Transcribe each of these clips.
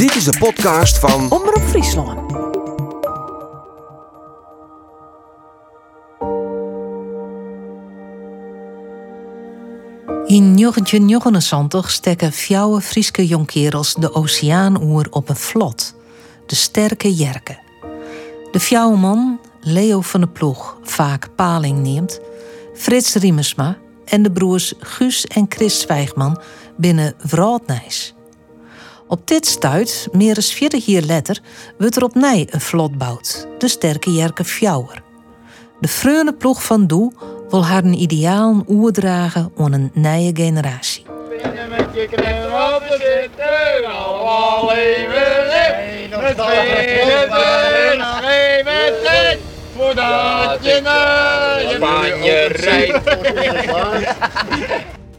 Dit is de podcast van Omroep Friesland. In 1979 stekken fjouwe Frieske jonkerels de oceaan oer op een vlot, de Sterke Jerke. De fjouwe man, Leo van de Ploeg, vaak paling neemt, Frits Riemersma en de broers Guus en Chris Zwijgman binnen Wraadnijs. Op dit stuit, meer dan 40 jaar later, wordt er opnieuw een vlot bouwd, de Sterke Jerke Fjouwer. De freune ploeg van Doe wil haar een ideaal oerdragen aan een nieuwe generatie.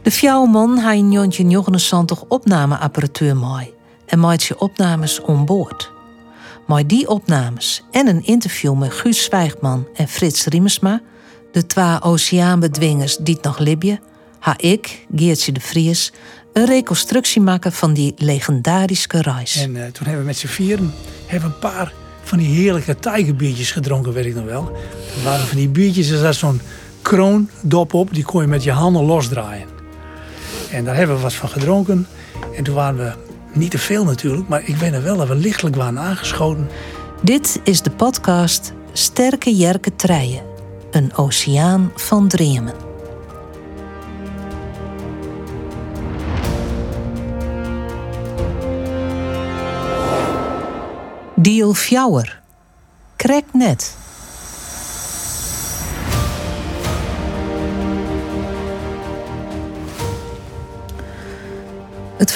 De fjouwman had in 1979 opnameapparatuur mooi en maakt je opnames onboord. Maar die opnames en een interview met Guus Zwijgman en Frits Riemersma, de twee oceaanbedwingers die nog libje, ha ik, Geertje de Vries, een reconstructie maken van die legendarische reis. En eh, toen hebben we met z'n vieren hebben een paar van die heerlijke tijgerbiertjes gedronken, weet ik nog wel. Dat waren van die biertjes, er zat zo'n kroondop op, die kon je met je handen losdraaien. En daar hebben we wat van gedronken. En toen waren we niet te veel natuurlijk, maar ik weet nog wel we lichtelijk waren aangeschoten. Dit is de podcast Sterke Jerke Treien, een oceaan van dreamen. Deal Fjouwer. Krek net.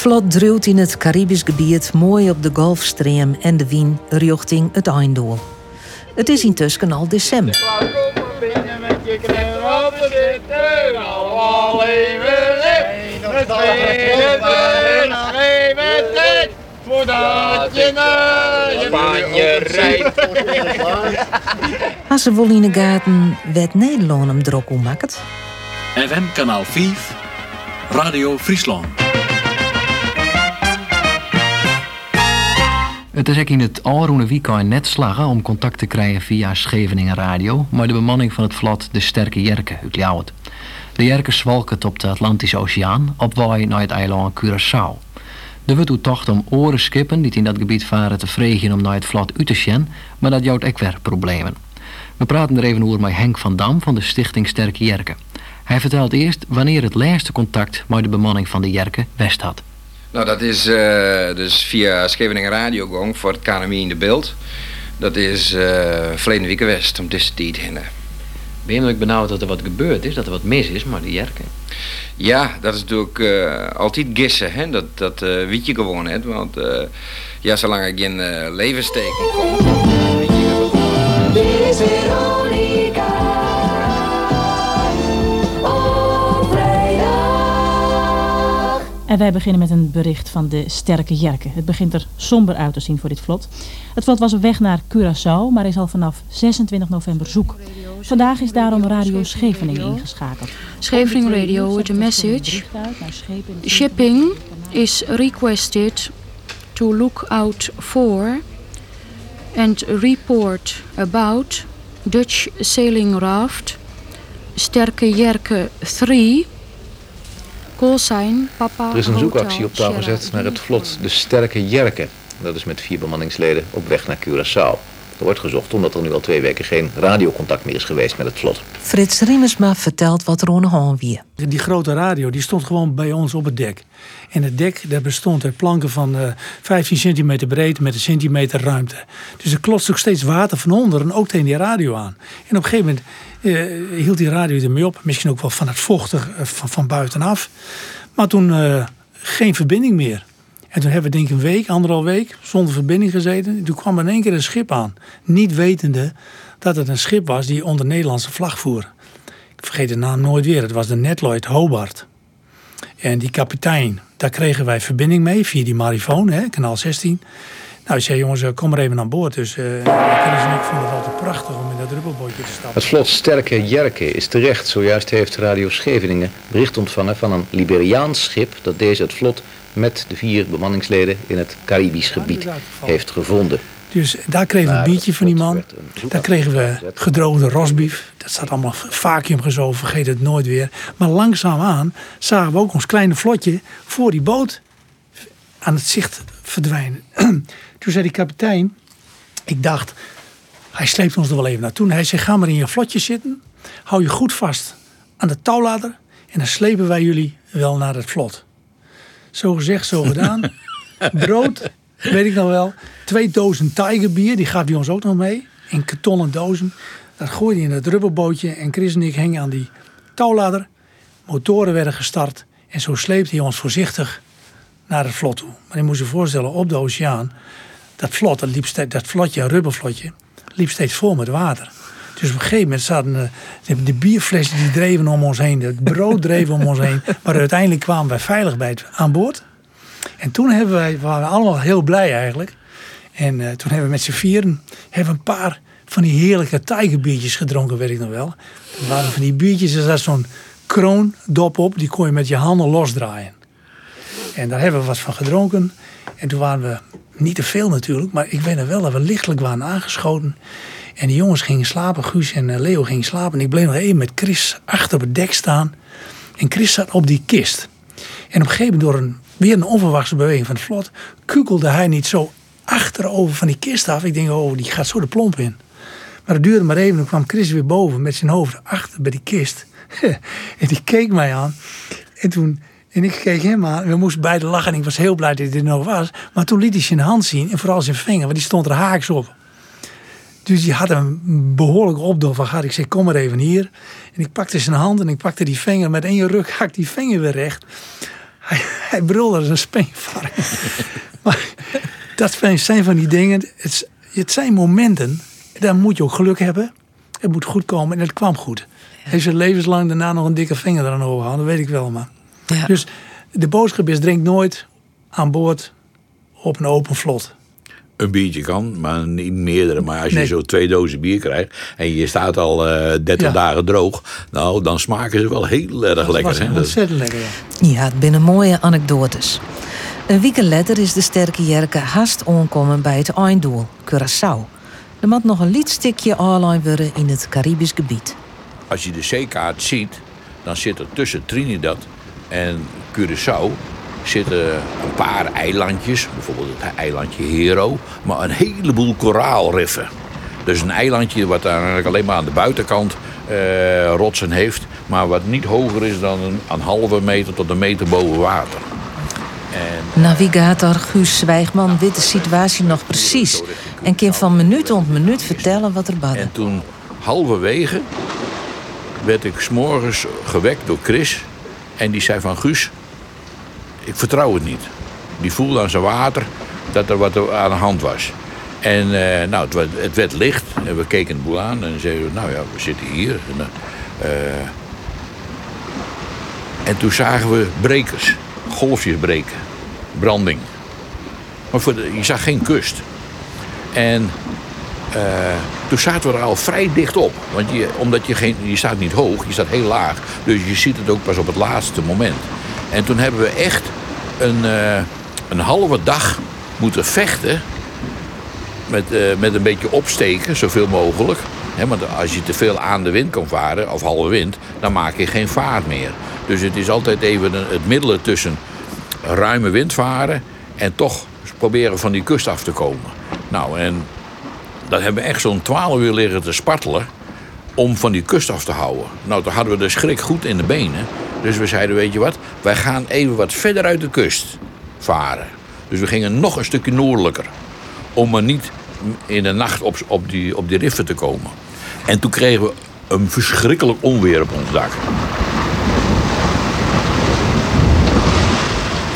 Vlot druwt in het Caribisch gebied mooi op de Golfstream en de Wien richting het Einddoel. Het is intussen al december. Spanje rijdt. Als ze wel in de gaten werd Nederland hem drok hoe maakt. FM kanaal 5, Radio Friesland. Het is ook in het alroene weekend net slagen om contact te krijgen via Scheveningen Radio, maar de bemanning van het vlot de Sterke Jerke uit Ljouwert. De Jerke zwalkt op de Atlantische Oceaan op waai naar het eiland Curaçao. Er wordt tocht om oren skippen die in dat gebied varen te vregen om naar het vlot uit maar dat jouwt ook weer problemen. We praten er even over met Henk van Dam van de Stichting Sterke Jerke. Hij vertelt eerst wanneer het laatste contact met de bemanning van de Jerke West had. Nou, dat is eh, dus via Scheveningen Radio gong voor het KNMI in de beeld. Dat is eh verleden week geweest om deze tijd heen. Ben je benauwd dat er wat gebeurd is, dat er wat mis is, maar de Jerke... Ja, dat is natuurlijk eh, altijd gissen, hè? dat, dat weet je gewoon net. Want eh, ja, zolang er geen eh, levensteken komt, En wij beginnen met een bericht van de Sterke Jerke. Het begint er somber uit te zien voor dit vlot. Het vlot was op weg naar Curaçao, maar is al vanaf 26 november zoek. Vandaag is daarom Radio Scheveningen ingeschakeld. Scheveningen Radio with a message. Shipping is requested to look out for and report about Dutch sailing raft Sterke Jerke 3. Sign Papa Er is een zoekactie op touw gezet naar het vlot de Sterke Jerke. Dat is met vier bemanningsleden op weg naar Curaçao. Er wordt gezocht omdat er nu al twee weken geen radiocontact meer is geweest met het vlot. Frits Riemersma vertelt wat er aan de hand wie. Die grote radio die stond gewoon bij ons op het dek. En het dek dat bestond uit planken van eh 15 centimeter breed met een centimeter ruimte. Dus er klotste ook steeds water van onder en ook tegen die radio aan. En op een gegeven moment eh, hield die radio ermee op. Misschien ook wel van het vochtig eh, van, van buitenaf. Maar toen eh, geen verbinding meer. En toen hebben we denk ik een week, anderhalf week zonder verbinding gezeten. En toen kwam in één keer een schip aan. Niet wetende dat het een schip was die onder Nederlandse vlag voer. Ik vergeet de naam nooit weer. Het was de Netloid Hobart. En die kapitein, daar kregen wij verbinding mee via die marifoon, hè, kanaal 16. Nou, ik zei jongens, eh, kom maar even aan boord. Dus en ik vonden het altijd prachtig om in dat druppelbootje te stappen. Het vlot Sterke Jerke is terecht. Zojuist heeft Radio Scheveningen bericht ontvangen van een Liberiaans schip dat deze het vlot met de vier bemanningsleden in het Caribisch gebied heeft gevonden. Dus daar kregen we een biertje van die man. Daar kregen we gedroogde rosbief. Dat staat allemaal vacuüm gezogen, vergeet het nooit weer. Maar langzaamaan zagen we ook ons kleine vlotje voor die boot aan het zicht verdwijnen. Toen zei die kapitein, ik dacht, hij sleept ons er wel even naartoe. Hij zei, ga maar in je vlotje zitten. Hou je goed vast aan de touwladder. En dan slepen wij jullie wel naar het vlot. Zo gezegd, zo gedaan. Brood, weet ik nog wel. Twee dozen tijgerbier, die gaat bij ons ook nog mee. In kartonnen dozen. Dat gooide hij in het rubberbootje. En Chris en ik hingen aan die touwladder. Motoren werden gestart. En zo sleepte hij ons voorzichtig naar het vlot toe. Maar je moet je voorstellen, op de oceaan. Dat vlot, dat, liep steeds, dat vlotje, rubbervlotje, liep steeds vol met water. Dus op een gegeven moment zaten de, de bierflessen die dreven om ons heen. Het brood dreef om ons heen. Maar uiteindelijk kwamen wij veilig bij het, aan boord. En toen hebben wij, waren we allemaal heel blij eigenlijk. En uh, toen hebben we met z'n vieren hebben een paar van die heerlijke tijgerbiertjes gedronken, weet ik nog wel. Dat waren van die biertjes, er zat zo'n kroondop op, die kon je met je handen losdraaien. En daar hebben we wat van gedronken. En toen waren we niet te veel natuurlijk, maar ik weet nog wel dat we lichtelijk waren aangeschoten. En die jongens gingen slapen, Guus en eh, Leo gingen slapen. En ik bleef nog even met Chris achter op het dek staan. En Chris zat op die kist. En op een gegeven moment door een, weer een onverwachte beweging van het vlot... kukelde hij niet zo achterover van die kist af. Ik denk, oh, die gaat zo de plomp in. Maar het duurde maar even, dan kwam Chris weer boven met zijn hoofd achter bij die kist. en die keek mij aan. En toen... En ik keek hem aan. We moesten beide lachen. En ik was heel blij dat hij er nog was. Maar toen liet hij zijn hand zien. En vooral zijn vinger. Want die stond er haaks op. Dus die had een behoorlijk opdol van Ik zei, kom maar even hier. En ik pakte zijn hand en ik pakte die vinger. Met één ruk hak die vinger weer recht. Hij, hij brulde als een speenvark. maar dat zijn van die dingen. Het, het zijn momenten. Daar moet je ook geluk hebben. Het moet goed komen en het kwam goed. Hij heeft zijn levenslang daarna nog een dikke vinger eraan overgehouden. Dat weet ik wel, maar. Ja. Dus de boodschap is, drink nooit aan boord op een open vlot. Een biertje kan, maar niet meerdere. Maar als je Nee. zo twee dozen bier krijgt en je staat al eh 30 Ja. dagen droog, nou dan smaken ze wel heel erg Dat lekker. hè. Dat- ontzettend lekker, ja. Ja, het binnen mooie anekdotes. Een weekend later is de sterke Jerke haast onkomen bij het einddoel, Curaçao. Er moet nog een liedstikje aanlijn worden in het Caribisch gebied. Als je de zeekaart ziet, dan zit er tussen Trinidad en Curaçao zitten een paar eilandjes, bijvoorbeeld het eilandje Hero, maar een heleboel koraalriffen. Dus een eilandje wat eigenlijk alleen maar aan de buitenkant eh, rotsen heeft, maar wat niet hoger is dan een, een halve meter tot een meter boven water. En Navigator Guus Zwijgman weet de situatie nog precies en kan van minuut tot minuut vertellen wat er badde. En toen halverwege werd ik s'morgens gewekt door Chris. En die zei van Guus, ik vertrouw het niet. Die voelde aan zijn water dat er wat aan de hand was. En eh, nou, het werd, het werd licht en we keken de boel aan en zeiden nou ja, we zitten hier. En, eh, en toen zagen we brekers, golfjes breken, branding. Maar voor je zag geen kust. En eh, toen zaten we er al vrij dicht op. Want je, omdat je, geen, je staat niet hoog, je staat heel laag. Dus je ziet het ook pas op het laatste moment. En toen hebben we echt een, eh, een halve dag moeten vechten. Met, eh, met een beetje opsteken, zoveel mogelijk. Want als je te veel aan de wind kan varen, of halve wind, dan maak je geen vaart meer. Dus het is altijd even het middelen tussen ruime wind varen en toch proberen van die kust af te komen. Nou, en dat hebben we echt zo'n 12 uur liggen te spartelen om van die kust af te houden. Nou, toen hadden we de schrik goed in de benen. Dus we zeiden, weet je wat, wij gaan even wat verder uit de kust varen. Dus we gingen nog een stukje noordelijker. Om maar niet in de nacht op, op, die, op die riffen te komen. En toen kregen we een verschrikkelijk onweer op ons dak.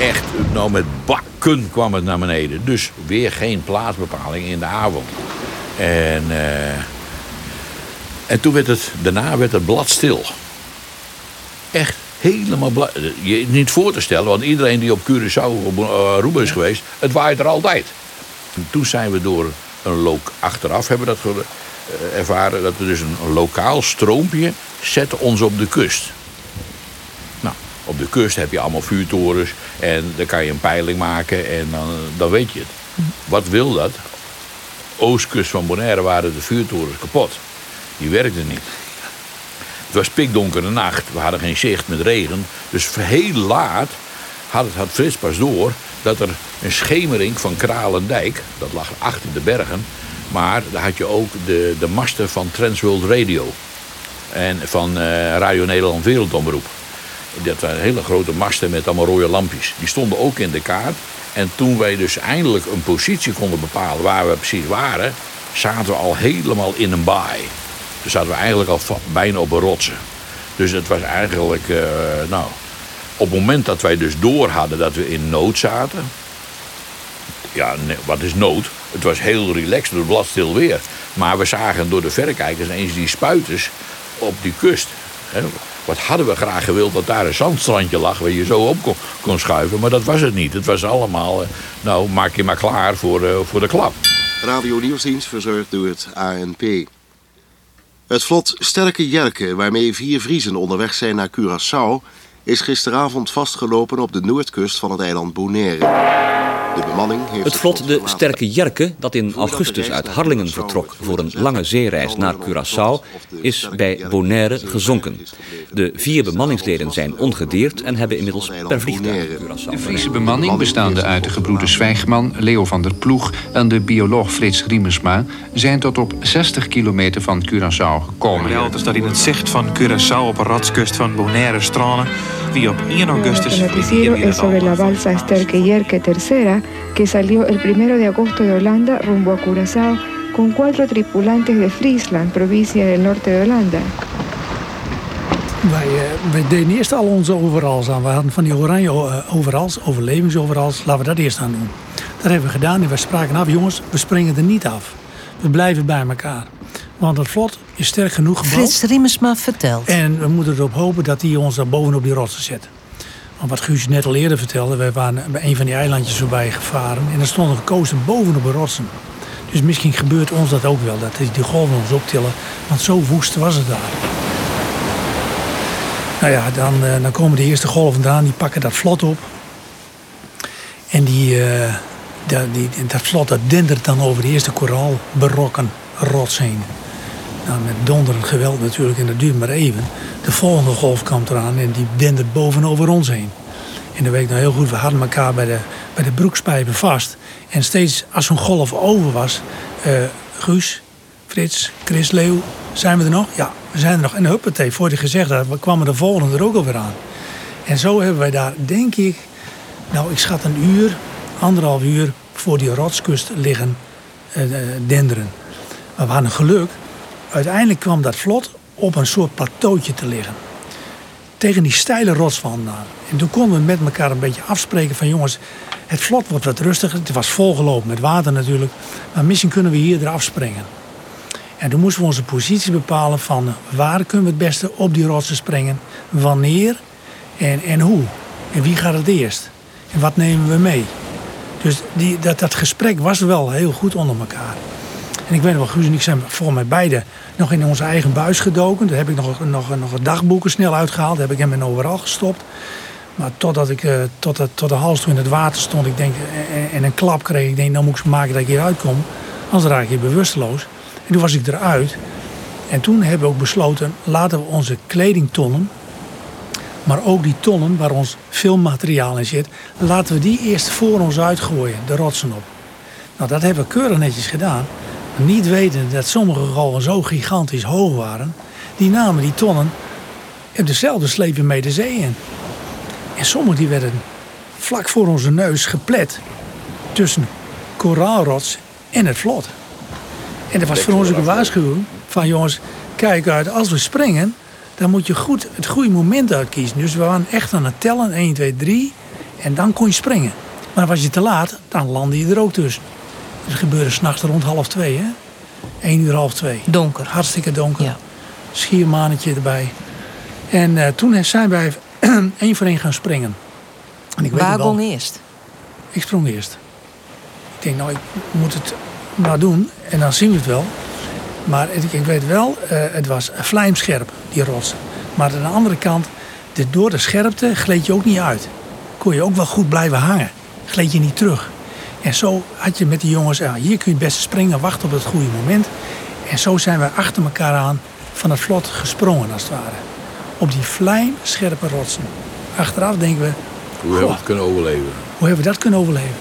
Echt, nou met bakken kwam het naar beneden. Dus weer geen plaatsbepaling in de avond. En, eh, en toen werd het, daarna werd het blad stil. Echt helemaal blad. Je niet voor te stellen, want iedereen die op Curaçao op uh, Aruba is geweest, het waait er altijd. En toen zijn we door een look achteraf hebben we dat eh, ervaren dat we dus een, lokaal stroompje zetten ons op de kust. Nou, Op de kust heb je allemaal vuurtorens en dan kan je een peiling maken en dan, dan weet je het. Wat wil dat? Oostkust van Bonaire waren de vuurtorens kapot. Die werkten niet. Het was pikdonkere nacht, we hadden geen zicht met regen. Dus heel laat had, het, had Frits pas door dat er een schemering van Kralendijk, dat lag achter de bergen, maar daar had je ook de, de masten van Transworld Radio en van eh, Radio Nederland Wereldomroep. Dat waren hele grote masten met allemaal rode lampjes. Die stonden ook in de kaart. En toen wij dus eindelijk een positie konden bepalen waar we precies waren, zaten we al helemaal in een baai. Dus zaten we eigenlijk al bijna op een rotsen. Dus het was eigenlijk, eh, nou, op het moment dat wij dus door hadden dat we in nood zaten. Ja, wat is nood? Het was heel relaxed, door bladstil weer. Maar we zagen door de verrekijkers eens die spuiters op die kust. Hè. Wat hadden we graag gewild dat daar een zandstrandje lag waar je zo op kon, schuiven. Maar dat was het niet. Het was allemaal, eh, nou maak je maar klaar voor, eh, voor de klap. Radio Nieuwsdienst verzorgd door het ANP. Het vlot Sterke Jerke, waarmee vier Vriezen onderweg zijn naar Curaçao, is gisteravond vastgelopen op de noordkust van het eiland Bonaire. De bemanning heeft Het vlot de Sterke Jerke, dat in augustus uit Harlingen vertrok voor een lange zeereis naar Curaçao, is bij Bonaire gezonken. De vier bemanningsleden zijn ongedeerd en hebben inmiddels per vliegtuig Curaçao. De Friese bemanning, bestaande uit de gebroeders Zwijgman, Leo van der Ploeg en de bioloog Frits Riemersma, zijn tot op 60 kilometer van Curaçao gekomen. Delta staat in het zicht van Curaçao op een ratskust van Bonaire stranden, wie op 1 augustus El noticiero es sobre la balsa Sterke Yerke III, que salió el 1 de agosto de Holanda rumbo a Curazao con cuatro tripulantes de Friesland, provincia del norte de Holanda. Wij, eh, wij deden eerst al onze overals aan. We hadden van die oranje eh, overals, overlevingsoverals. Laten we dat eerst aan doen. Dat hebben we gedaan en we spraken af, jongens, we springen er niet af. We blijven bij elkaar. Want het vlot is sterk genoeg gebouwd. Frits Riemersma vertelt. En we moeten erop hopen dat hij ons daar bovenop die rotsen zet. Want wat Guus net al eerder vertelde, we waren bij een van die eilandjes voorbij gevaren. En er stond een coaster bovenop de rotsen. Dus misschien gebeurt ons dat ook wel, dat die die golven ons optillen. Want zo woest was het daar. Nou ja, dan, eh, dan komen de eerste golven eraan, die pakken dat vlot op. En die, eh, da- die, dat vlot dat dendert dan over de eerste koraalberokken rots heen. Nou, met donderend geweld natuurlijk, en dat duurt maar even. De volgende golf komt eraan en die dendert bovenover ons heen. En dan weet ik nou heel goed, we hadden elkaar bij de, bij de broekspijpen vast. En steeds als zo'n golf over was, eh, Guus, Frits, Chris, Leeuw, zijn we er nog? Ja, we zijn er nog. En huppatee, voor hij gezegd had, kwamen de volgende er ook alweer aan. En zo hebben wij daar, denk ik, nou ik schat een uur, anderhalf uur voor die rotskust liggen eh, eh, denderen. Maar we hadden geluk. Uiteindelijk kwam dat vlot op een soort plateautje te liggen. Tegen die steile rotswand aan. En toen konden we met elkaar een beetje afspreken van jongens, het vlot wordt wat rustiger. Het was volgelopen met water natuurlijk. Maar misschien kunnen we hier eraf springen. En toen moesten we onze positie bepalen van eh, waar kunnen we het beste op die rotsen springen, wanneer en, en hoe. En wie gaat het eerst? En wat nemen we mee? Dus die, dat, dat gesprek was wel heel goed onder elkaar. En ik weet wel, Guus en ik zijn volgens mij beide nog in onze eigen buis gedoken. Daar heb ik nog, nog, nog dagboeken snel uitgehaald. Daar heb ik hem in overal gestopt. Maar totdat ik eh, tot, de, tot de hals toe in het water stond, ik denk, en, en een klap kreeg. Ik denk, nou moet ik maken dat ik hier uitkom. Anders raak je bewusteloos. En toen was ik eruit. En toen hebben we ook besloten, laten we onze kledingtonnen, maar ook die tonnen waar ons filmmateriaal in zit, laten we die eerst voor ons uitgooien, de rotsen op. Nou, dat hebben we keurig netjes gedaan. Niet weten dat sommige golven zo gigantisch hoog waren, die namen die tonnen en dezelfde slepen mee de zee in. En sommige die werden vlak voor onze neus geplet tussen koraalrots en het vlot. En dat was voor ons ook een waarschuwing van jongens, kijk uit, als we springen, dan moet je goed het goede moment uitkiezen. Dus we waren echt aan het tellen, 1, 2, 3, en dan kon je springen. Maar was je te laat, dan landde je er ook tussen. Dat gebeurde s'nachts rond half twee, hè? 1 uur, half twee. Donker. Hartstikke donker. Ja. Schiermanetje erbij. En eh, toen zijn wij één voor één gaan springen. En ik Waar het gong eerst? Ik sprong eerst. Ik denk, nou, ik moet het maar doen en dan zien we het wel. Maar ik, ik weet wel, eh, het was vlijmscherp, die rotsen. Maar aan de andere kant, de, door de scherpte gleed je ook niet uit. Kon je ook wel goed blijven hangen. Gleed je niet terug. En zo had je met die jongens, ja, hier kun je het beste springen, wachten op het goede moment. En zo zijn we achter elkaar aan van het vlot gesprongen, als het ware. Op die vlijmscherpe rotsen. Achteraf denken we, Hoe hebben we het kunnen overleven? hoe hebben we dat kunnen overleven?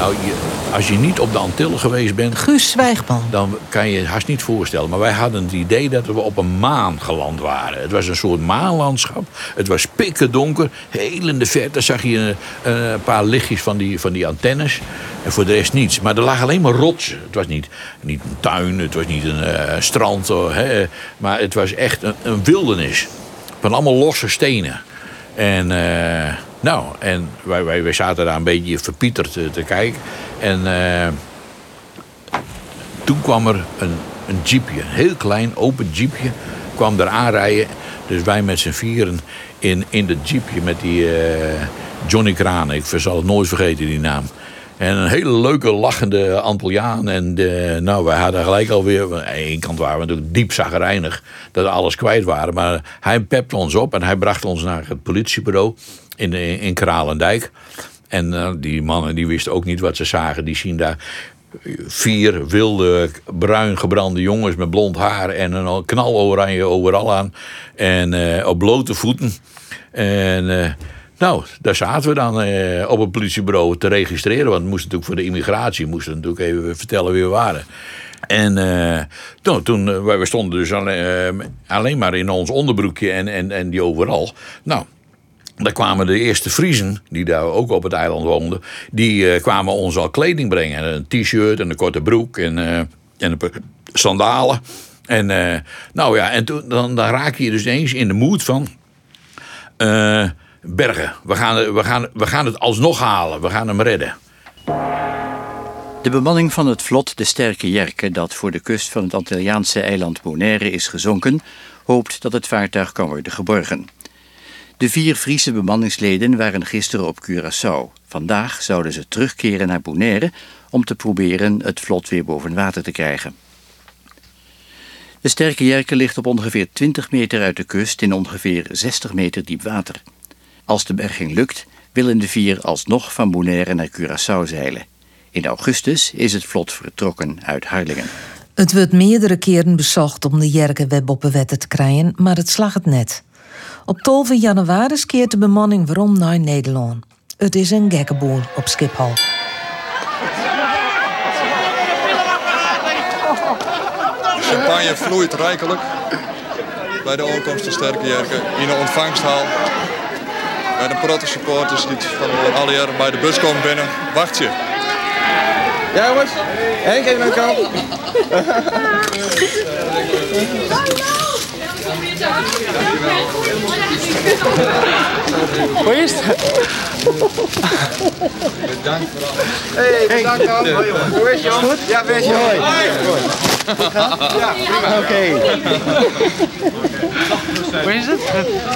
Nou, je, als je niet op de Antillen geweest bent... Guus Zwijgman. Dan kan je je haast niet voorstellen. Maar wij hadden het idee dat we op een maan geland waren. Het was een soort maanlandschap. Het was pikken donker. Heel in de verte zag je een, een paar lichtjes van die, van die antennes. En voor de rest niets. Maar er lag alleen maar rotsen. Het was niet, niet een tuin, het was niet een eh, strand. oh, hè, maar het was echt een, een wildernis. Van allemaal losse stenen. En, eh, nou, en wij, wij, zaten daar een beetje verpieterd te, te kijken. En eh, toen kwam er een, een jeepje, een heel klein open jeepje, kwam er aanrijden. Dus wij met z'n vieren in, in dat jeepje met die eh, Johnny Kranen. Ik zal het nooit vergeten, die naam. En een hele leuke, lachende Antilliaan. En de, nou, wij hadden gelijk alweer... Aan de kant waren we natuurlijk diep zagrijnig dat we alles kwijt waren. Maar hij pepte ons op en hij bracht ons naar het politiebureau in, in Kralendijk. En eh, die mannen die wisten ook niet wat ze zagen. Die zien daar vier wilde, bruin gebrande jongens met blond haar en een knaloranje overal aan. En eh, op blote voeten. En eh, nou, daar zaten we dan eh, op het politiebureau te registreren. Want we moesten natuurlijk voor de immigratie moesten natuurlijk even vertellen wie we waren. En eh, nou, toen, eh, wij stonden dus alleen, eh, alleen maar in ons onderbroekje en, en, en die overal. Nou, daar kwamen de eerste Friesen, die daar ook op het eiland woonden, die eh, kwamen ons al kleding brengen. Een t-shirt en een korte broek en, en een sandalen. En nou ja, en toen, dan, dan raak je dus eens in de moed van. Bergen, we gaan, we, gaan, we gaan het alsnog halen, we gaan hem redden. De bemanning van het vlot de Sterke Jerke, dat voor de kust van het Antilliaanse eiland Bonaire is gezonken, hoopt dat het vaartuig kan worden geborgen. De vier Friese bemanningsleden waren gisteren op Curaçao. Vandaag zouden ze terugkeren naar Bonaire om te proberen het vlot weer boven water te krijgen. De Sterke Jerke ligt op ongeveer 20 meter uit de kust in ongeveer 60 meter diep water. Als de berging lukt, willen de vier alsnog van Bonaire naar Curaçao zeilen. In augustus is het vlot vertrokken uit Harlingen. Het werd meerdere keren bezocht om de Jerkenweb op wetten te krijgen, maar het slag het net. Op 12 januari keert de bemanning waarom naar Nederland. Het is een gekkeboel op Schiphol. Champagne vloeit rijkelijk bij de aankomst van Sterke Jerken in de ontvangsthal. Bij de protte supporters die van alle jaren bij de bus komen binnen. Wacht je. Ja jongens, Henk even naar de kant. Hoe is het? Bedankt voor alles. Hey, bedankt man. Hoi jongen. Hoe is je jongen? Goed? Ja, best je. Hoi. Goed gaan? Ja, prima. Oké. Hoe is het?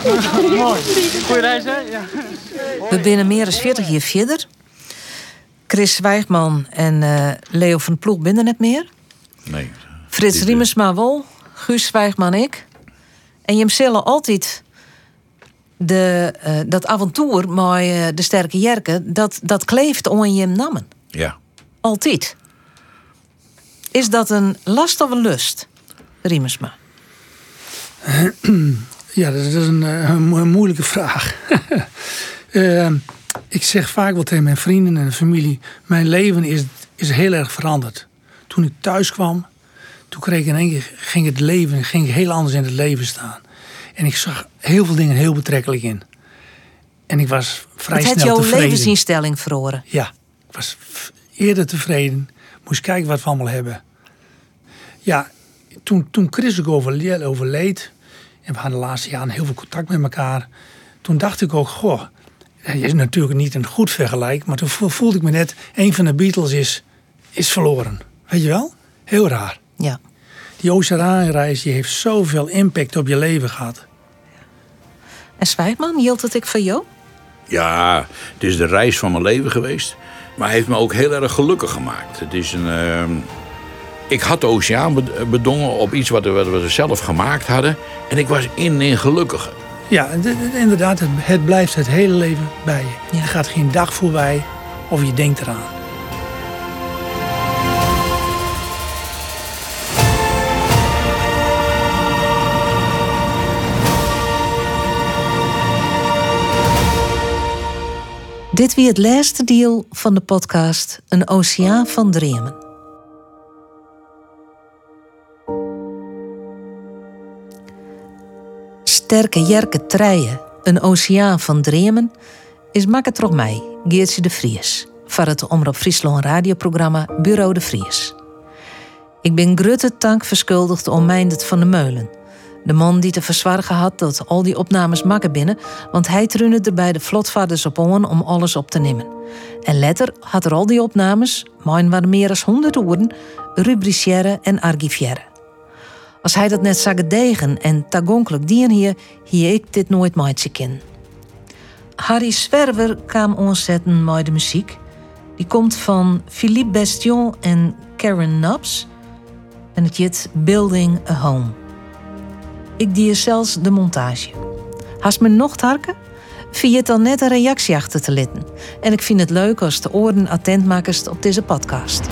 Mooi. Goeie reis, hè? Ja. We binnen meer dan 40 jaar verder. Chris Zwijgman en eh, Leo van Ploeg binnen net meer. Nee. Frits Riemersma wel, Guus Zwijgman ik. En je zullen altijd de, eh, dat avontuur met eh, de sterke jerken, dat, dat kleeft on je namen. Ja. Altijd. Is dat een last of een lust, Riemersma? Ja, dat is een, eh, een mo- moeilijke vraag. Eh, ik zeg vaak wel tegen mijn vrienden en familie: mijn leven is, is heel erg veranderd. Toen ik thuis kwam, toen kreeg ik in één keer, ging het leven ging ik heel anders in het leven staan. En ik zag heel veel dingen heel betrekkelijk in. En ik was vrij Het had snel jouw tevreden. levensinstelling verloren. Ja, ik was eerder tevreden. Moest kijken wat we allemaal hebben. Ja, toen, toen Chris ook overleed... en we hadden de laatste jaren heel veel contact met elkaar... toen dacht ik ook, goh... Het is natuurlijk niet een goed vergelijk... maar toen vo- voelde ik me net... een van de Beatles is, is verloren. Weet je wel? Heel raar. Ja. Die oceaanreis die heeft zoveel impact op je leven gehad. En Zwijgman, hield het ik van jou? Ja, het is de reis van mijn leven geweest. Maar hij heeft me ook heel erg gelukkig gemaakt. Het is een. ehm, ik had de oceaan be- bedongen op iets wat we, zelf gemaakt hadden. En ik was in en gelukkig. Ja, inderdaad, het, het blijft het hele leven bij je. Er gaat geen dag voorbij of je denkt eraan. Dit wie het laatste deel van de podcast Een Oceaan van Dreamen. Sterke Jerke Treien, Een Oceaan van Dreamen is makke toch mij, Geertje de Vries, van het Omroep Friesland radioprogramma Bureau de Vries. Ik ben grutte dank verschuldigd om Meindert van de Meulen. De man die te verzwargen had dat al die opnames makken binnen, want hij trunde er bij de vlotvaders op on om alles op te nemen. En letter had er al die opnames, mijn waren meer dan honderd woorden, rubriciëren en archiviëren. Als hij dat net zag degen en tagonkelijk dien hier, hier ik dit nooit meidje ken. Harry Swerver kwam onzetten met de muziek. Die komt van Philippe Bestion en Karen Nabs. En het jit Building a Home. Ik die zelfs de montage. Hast me nog harken? Vind het dan net een reactie achter te litten? En ik vind het leuk als de oren attent maakst op deze podcast.